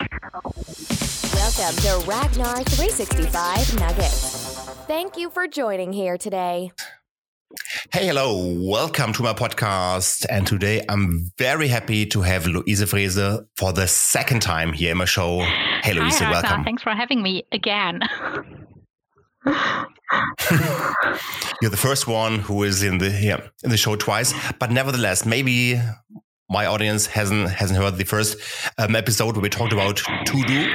Welcome to Ragnar 365 Nuggets. Thank you for joining here today. Hey, hello. Welcome to my podcast. And today I'm very happy to have Luise Freese for the second time here in my show. Hey, Luise, Hi, Ragnar. welcome. Thanks for having me again. You're the first one who is in the yeah, in the show twice, but nevertheless, maybe my audience hasn't hasn't heard the first um, episode where we talked about to do.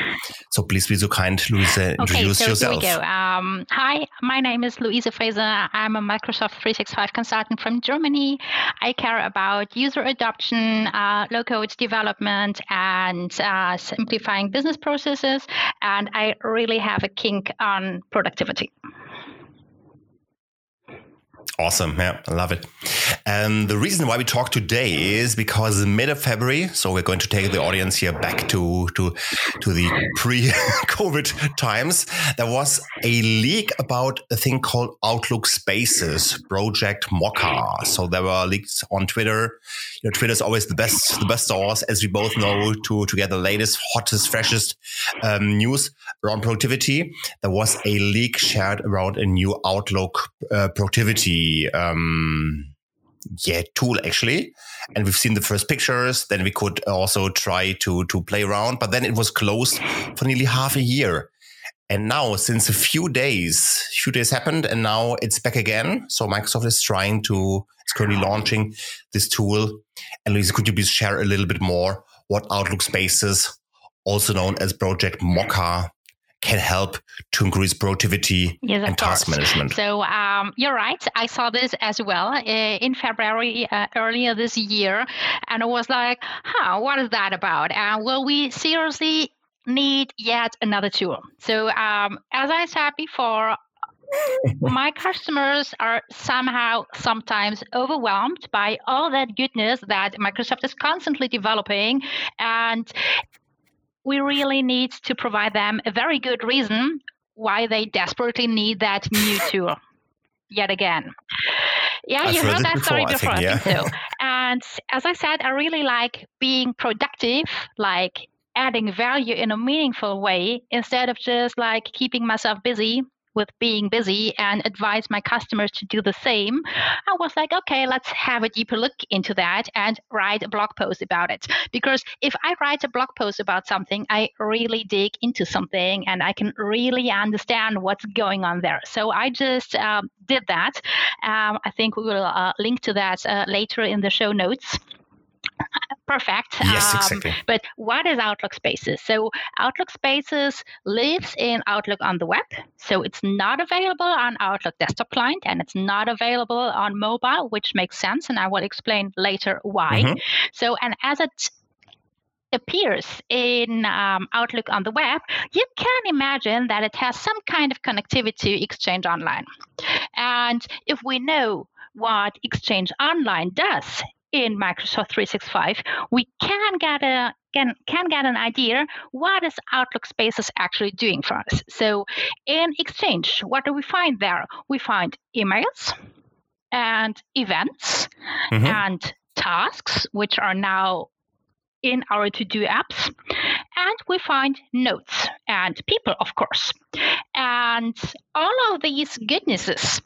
So please be so kind, Luise, introduce okay, so yourself. here we go. Um, hi, my name is Luise Freese. I'm a Microsoft 365 consultant from Germany. I care about user adoption, uh, low-code development, and uh, simplifying business processes. And I really have a kink on productivity. Awesome. Yeah, I love it. And the reason why we talk today is because mid of February, so we're going to take the audience here back to to to the pre-COVID times. There was a leak about a thing called Outlook Spaces, Project Mocha. So there were leaks on Twitter. You know, Twitter is always the best the best source, as we both know, to to get the latest, hottest, freshest um, news around productivity. There was a leak shared around a new Outlook uh, productivity um, yeah tool actually. And we've seen the first pictures. Then we could also try to to play around. But then it was closed for nearly half a year. And now since a few days few days happened and now it's back again. So microsoft is trying to it's currently launching this tool. And Luise, could you please share a little bit more what outlook spaces also known as project mocha can help to increase productivity Yes, and task course. management. So um, you're right. I saw this as well uh, in February uh, earlier this year, and I was like, "Huh, what is that about?" And will we seriously need yet another tool? So um, as I said before. my customers are somehow sometimes overwhelmed by all that goodness that Microsoft is constantly developing and we really need to provide them a very good reason why they desperately need that new tool yet again. Yeah, I've you heard heard that story before, before. I think, I think so. And as I said, I really like being productive, like adding value in a meaningful way instead of just like keeping myself busy with being busy and advise my customers to do the same, I was like, okay, let's have a deeper look into that and write a blog post about it. Because if I write a blog post about something, I really dig into something and I can really understand what's going on there. So I just um, did that. Um, I think we will uh, link to that uh, later in the show notes perfect. Yes, Um, exactly. But what is Outlook Spaces? So Outlook Spaces lives in Outlook on the web. So it's not available on Outlook desktop client and it's not available on mobile, which makes sense. And I will explain later why. Mhm. So, and as it appears in um, Outlook on the web, you can imagine that it has some kind of connectivity to Exchange Online. And if we know what Exchange Online does in Microsoft 365, we can get a can, can get an idea what is Outlook Spaces actually doing for us. So in Exchange, what do we find there? We find emails and events Mhm. and tasks, which are now in our to do apps. And we find notes and people, of course. And all of these goodnesses,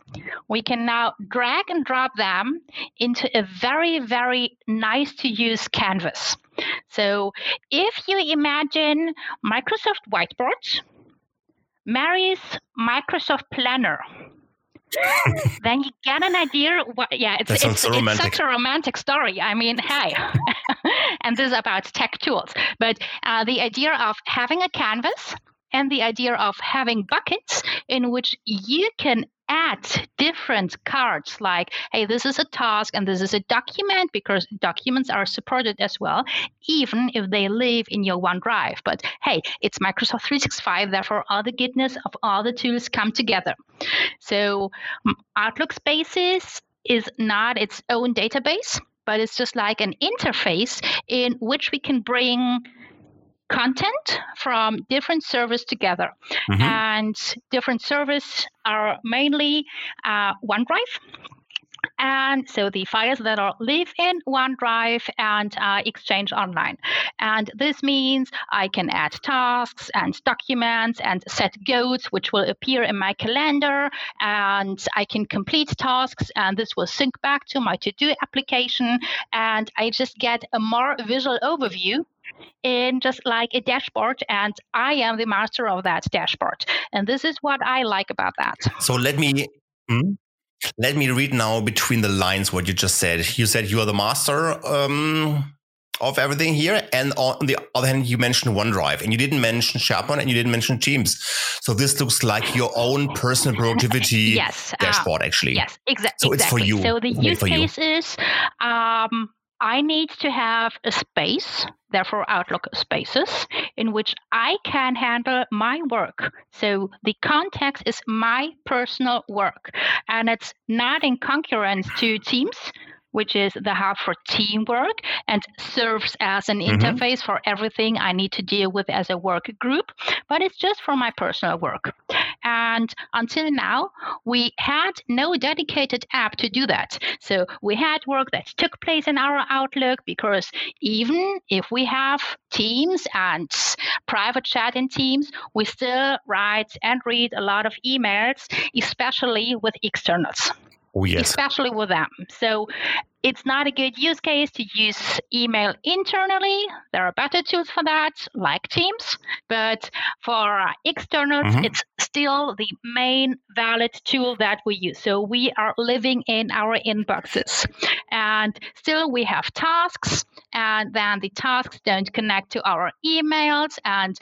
we can now drag and drop them into a very, very nice to use canvas. So if you imagine Microsoft Whiteboard marries Microsoft Planner, then you get an idea. What, yeah, it's, it's, so it's such a romantic story. I mean, hey, and this is about tech tools. But uh, the idea of having a canvas and the idea of having buckets in which you can add different cards like hey this is a task and this is a document because documents are supported as well even if they live in your onedrive. But hey it's microsoft 365 therefore all the goodness of all the tools come together. So outlook spaces is not its own database but it's just like an interface in which we can bring content from different servers together. Mhm. And different servers are mainly uh, OneDrive and so the files that are live in OneDrive and uh, exchange online. And this means I can add tasks and documents and set goals, which will appear in my calendar, and I can complete tasks, and this will sync back to my to do application, and I just get a more visual overview in just like a dashboard and i am the master of that dashboard and this is what i like about that so let me hmm? Let me read now between the lines what you just said. You said you are the master um, of everything here and on the other hand you mentioned onedrive and you didn't mention sharepoint and you didn't mention teams. So this looks like your own personal productivity yes, uh, dashboard actually. yes exa- so exactly it's for you. So the use case you. is um, I need to have a space, therefore Outlook spaces, in which I can handle my work. So the context is my personal work, and it's not in concurrence to Teams which is the hub for teamwork and serves as an mm-hmm. interface for everything I need to deal with as a work group, but it's just for my personal work. And until now, we had no dedicated app to do that. So we had work that took place in our Outlook because even if we have Teams and private chat in Teams, we still write and read a lot of emails, especially with externals. Oh, yes. Especially with them. So it's not a good use case to use email internally. There are better tools for that, like Teams. But for externals, mm-hmm. it's still the main valid tool that we use. So we are living in our inboxes. And still, we have tasks, and then the tasks don't connect to our emails. And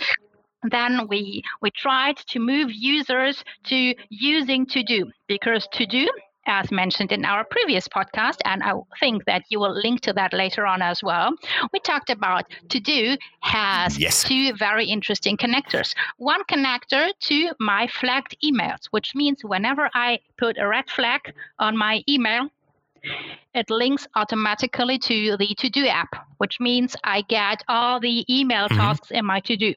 then we we tried to move users to using to do because to do as mentioned in our previous podcast, and I think that you will link to that later on as well. We talked about To Do has yes. two very interesting connectors. One connector to my flagged emails, which means whenever I put a red flag on my email, it links automatically to the To Do app, which means I get all the email mm-hmm. tasks in my To Do.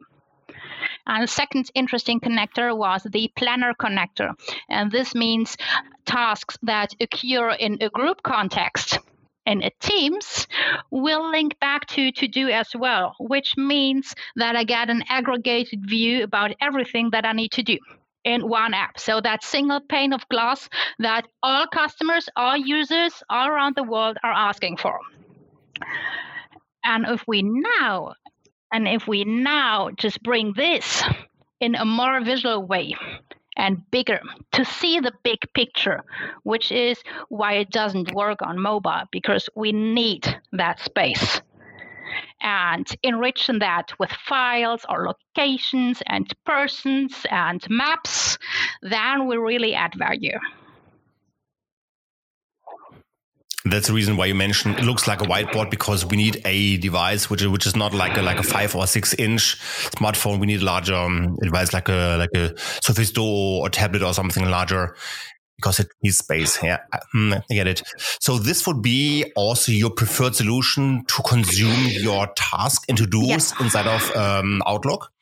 And second interesting connector was the planner connector. And this means tasks that occur in a group context in Teams will link back to to do as well, which means that I get an aggregated view about everything that I need to do in one app. So that single pane of glass that all customers, all users all around the world are asking for. And if we now and if we now just bring this in a more visual way and bigger to see the big picture, which is why it doesn't work on mobile because we need that space. And enriching that with files or locations and persons and maps, then we really add value. That's the reason why you mentioned it looks like a whiteboard because we need a device which which is not like a like a five or six inch smartphone. We need a larger um, device like a like a Surface Duo or tablet or something larger because it needs space. Yeah, hmm, I get it. So this would be also your preferred solution to consume your task and to dos yes. inside of um, Outlook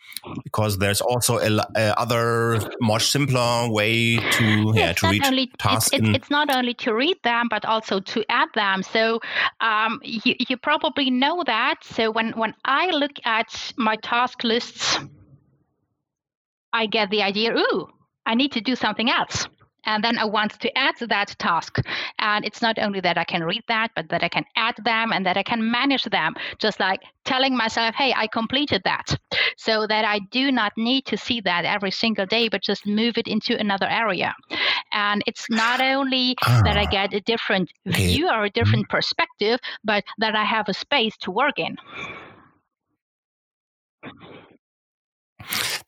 because there's also a, a other much simpler way to yeah to read only, tasks. It's, it's, it's, not only to read them but also to add them. So um, you, you probably know that. So when when I look at my task lists, I get the idea. Ooh, I need to do something else and then I want to add that task. And it's not only that I can read that, but that I can add them and that I can manage them, just like telling myself, hey, I completed that. So that I do not need to see that every single day, but just move it into another area. And it's not only that I ah. get a different view or a different perspective, but that I have a space to work in.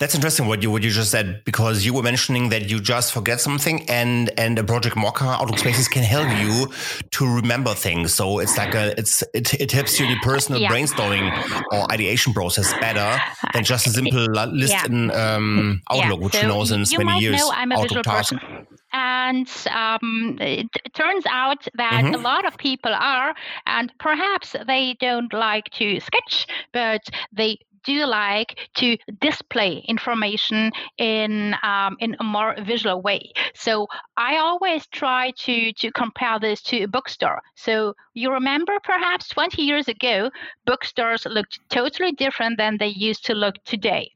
That's interesting what you what you just said because you were mentioning that you just forget something and and a project mocha Outlook Spaces can help you to remember things. So it's like a it's it, it helps you in your personal yeah. brainstorming or ideation process better than just a simple list yeah. in um, Outlook, yeah. which so knows in many years. Know I'm a visual person. And um, it turns out that mm-hmm. a lot of people are, and perhaps they don't like to sketch, but they do like to display information in um, in a more visual way. So I always try to to compare this to a bookstore. So you remember perhaps 20 years ago, bookstores looked totally different than they used to look today.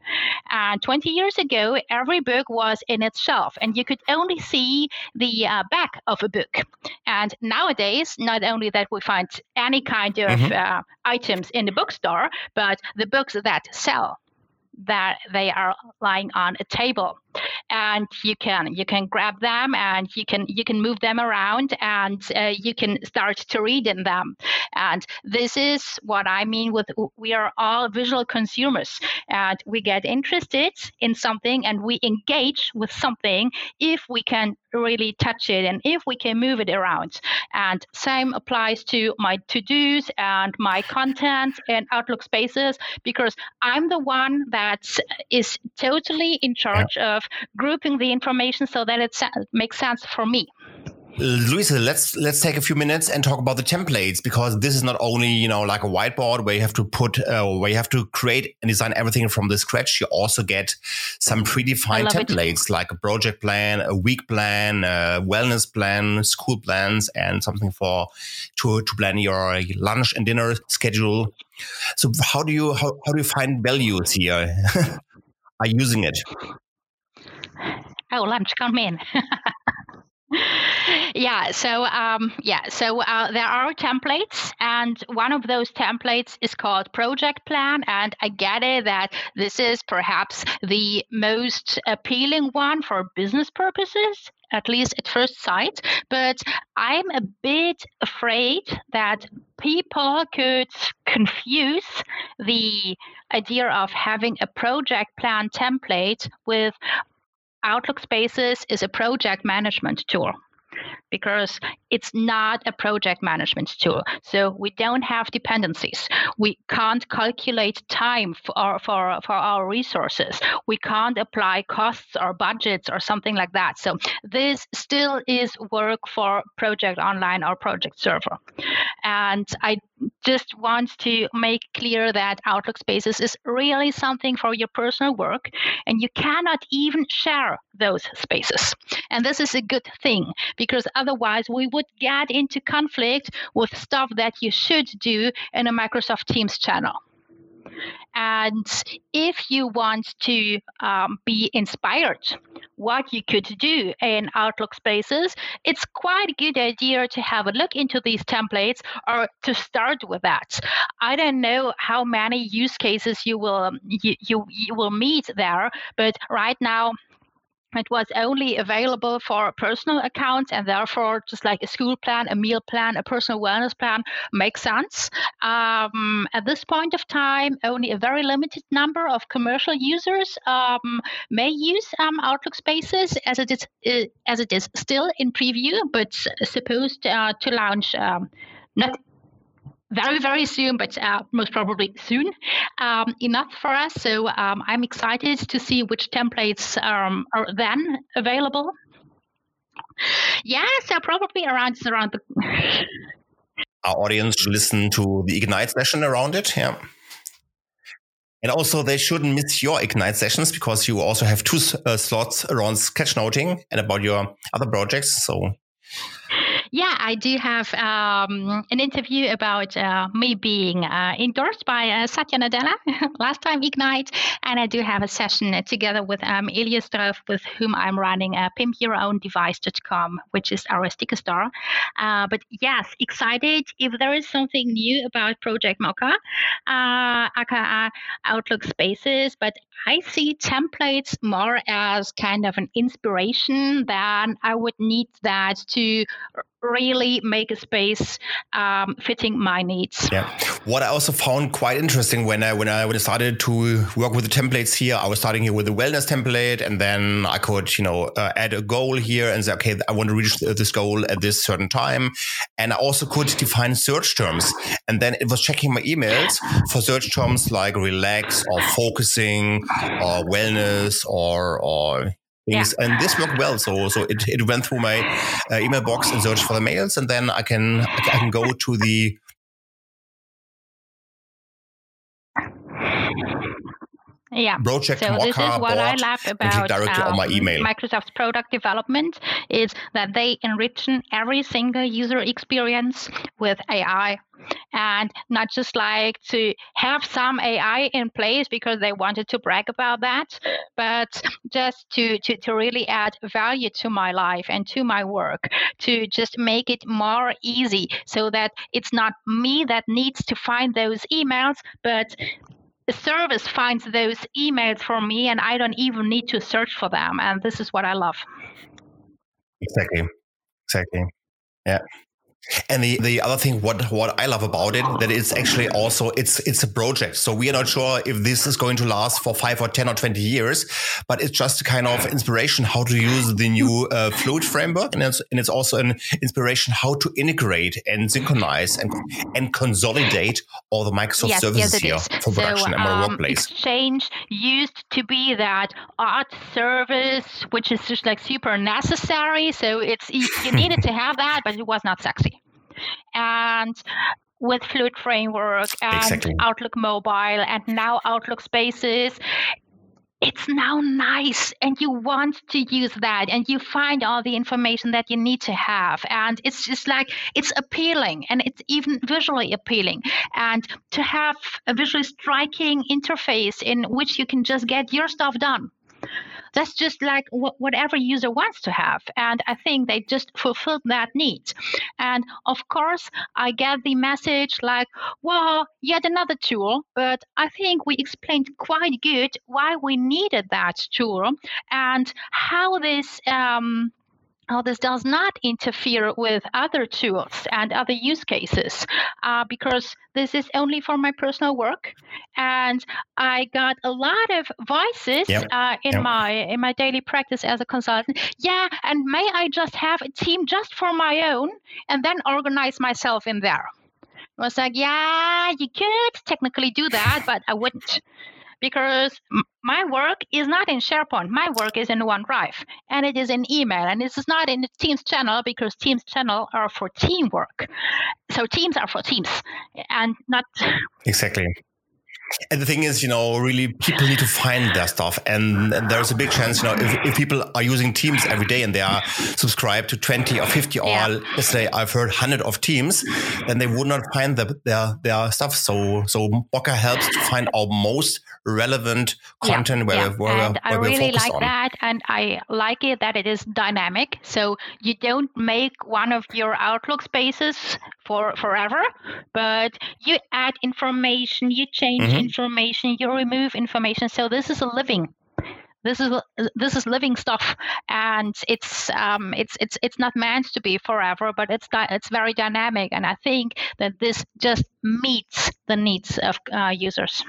And 20 years ago, every book was in its shelf, and you could only see the uh, back of a book. And nowadays, not only that we find any kind of mm-hmm. uh, items in the bookstore, but the books that sell that they are lying on a table. And you can you can grab them and you can you can move them around and uh, you can start to read in them. And this is what i mean with we are all visual consumers and we get interested in something and we engage with something if we can really touch it and if we can move it around and same applies to my to-dos and my content and outlook spaces because i'm the one that is totally in charge yeah. of grouping the information so that it makes sense for me. Louisa, let's let's take a few minutes and talk about the templates because this is not only you know like a whiteboard where you have to put uh, where you have to create and design everything from the scratch. You also get some predefined templates it. like a project plan, a week plan, a wellness plan, school plans, and something for to to plan your lunch and dinner schedule. So how do you how, how do you find values here? Are using it? Oh, lunch, come in. yeah so um, yeah so uh, there are templates and one of those templates is called project plan and i get it that this is perhaps the most appealing one for business purposes at least at first sight but i'm a bit afraid that people could confuse the idea of having a project plan template with Outlook Spaces is a project management tool because it's not a project management tool. So we don't have dependencies. We can't calculate time for, for, for our resources. We can't apply costs or budgets or something like that. So this still is work for Project Online or Project Server. And I just want to make clear that Outlook Spaces is really something for your personal work, and you cannot even share those spaces. And this is a good thing because otherwise we would get into conflict with stuff that you should do in a Microsoft Teams channel. And if you want to um, be inspired what you could do in Outlook Spaces, it's quite a good idea to have a look into these templates or to start with that. I don't know how many use cases you will you, you, you will meet there, but right now it was only available for personal accounts and therefore just like a school plan a meal plan a personal wellness plan makes sense. Um, at this point of time only a very limited number of commercial users um, may use um, outlook spaces as it is uh, as it is still in preview but supposed uh, to launch um, not very, very soon, but uh, most probably soon um, enough for us. So um, I'm excited to see which templates um, are then available. Yeah, so probably around around the. Our audience should listen to the Ignite session around it. Yeah. And also, they shouldn't miss your Ignite sessions because you also have two uh, slots around sketchnoting and about your other projects. So yeah, I do have um, an interview about uh, me being uh, endorsed by uh, Satya Nadella last time Ignite, and I do have a session together with um, Strouf, with whom I'm running uh, pimpyourowndevice.com, which is our sticker store. Uh, but yes, excited if there is something new about Project Mocha, uh, aka Outlook Spaces, but I see templates more as kind of an inspiration than I would need that to really make a space um, fitting my needs. Yeah. What I also found quite interesting when I when I started to work with the templates here, I was starting here with the wellness template, and then I could you know uh, add a goal here and say, okay, I want to reach this goal at this certain time, and I also could define search terms, and then it was checking my emails for search terms like relax or focusing or wellness or or things. Yeah. And this worked well. So so it, it went through my uh, email box and searched for the mails, and then I can I can go to the yeah. project so this is what I love about directly on my um. Microsoft's product development is that they enrich every single user experience with AI and not just like to have some AI in place because they wanted to brag about that, but just to, to, to really add value to my life and to my work, to just make it more easy so that it's not me that needs to find those emails, but service finds those emails for me and I don't even need to search for them. And this is what I love. Exactly. Exactly. Yeah. And the, the other thing, what what I love about it, that it's actually also it's it's a project. So we are not sure if this is going to last for five or ten or twenty years, but it's just a kind of inspiration how to use the new uh, Fluid framework, and it's and it's also an inspiration how to integrate and synchronize and and consolidate all the Microsoft yes, services yes, here is. for production so, and my um, workplace. Exchange used to be that art service, which is just like super necessary. So it's you needed to have that, but it was not sexy and with Fluid Framework and exactly. Outlook Mobile and now Outlook Spaces, it's now nice and you want to use that and you find all the information that you need to have. And it's just like it's appealing and it's even visually appealing. And to have a visually striking interface in which you can just get your stuff done that's just like wh- whatever user wants to have. And I think they just fulfilled that need. And of course, I get the message like, well, yet another tool, but I think we explained quite good why we needed that tool and how this. Um, how this does not interfere with other tools and other use cases uh, because this is only for my personal work and i got a lot of voices yep. uh, in yep. my in my daily practice as a consultant yeah and may i just have a team just for my own and then organize myself in there I was like yeah you could technically do that but i wouldn't because my work is not in SharePoint. My work is in OneDrive and it is in email and it is not in Teams channel because Teams channel are for teamwork. So Teams are for teams and not exactly. And the thing is, you know, really people need to find their stuff. And, there's a big chance, you know, if, if, people are using Teams every day and they are subscribed to 20 or 50 yeah. or let's say I've heard 100 of Teams, then they would not find the, their, their stuff. So, so Mocha helps to find our most relevant content yeah, where, yeah. where, and where I really like on. that. And I like it that it is dynamic. So you don't make one of your Outlook spaces for forever, but you add information, you change mm-hmm. information, you remove information. So this is a living this is this is living stuff and it's um, it's it's it's not meant to be forever but it's it's very dynamic and i think that this just meets the needs of uh, users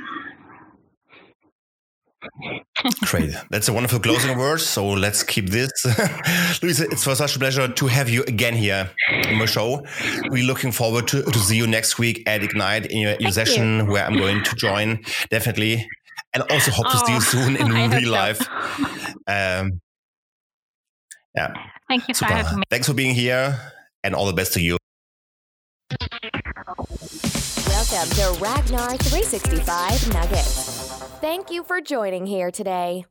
Great. That's a wonderful closing word. So let's keep this. Luisa, it's for such a pleasure to have you again here in my show. We're looking forward to, to see you next week at Ignite in your, your session you. where I'm going to join, definitely. And also hope oh, to see you soon in real life. Um, yeah. Thank you Super. for having me. Thanks for being here and all the best to you. Welcome to Ragnar 365 Nuggets. Thank you for joining here today.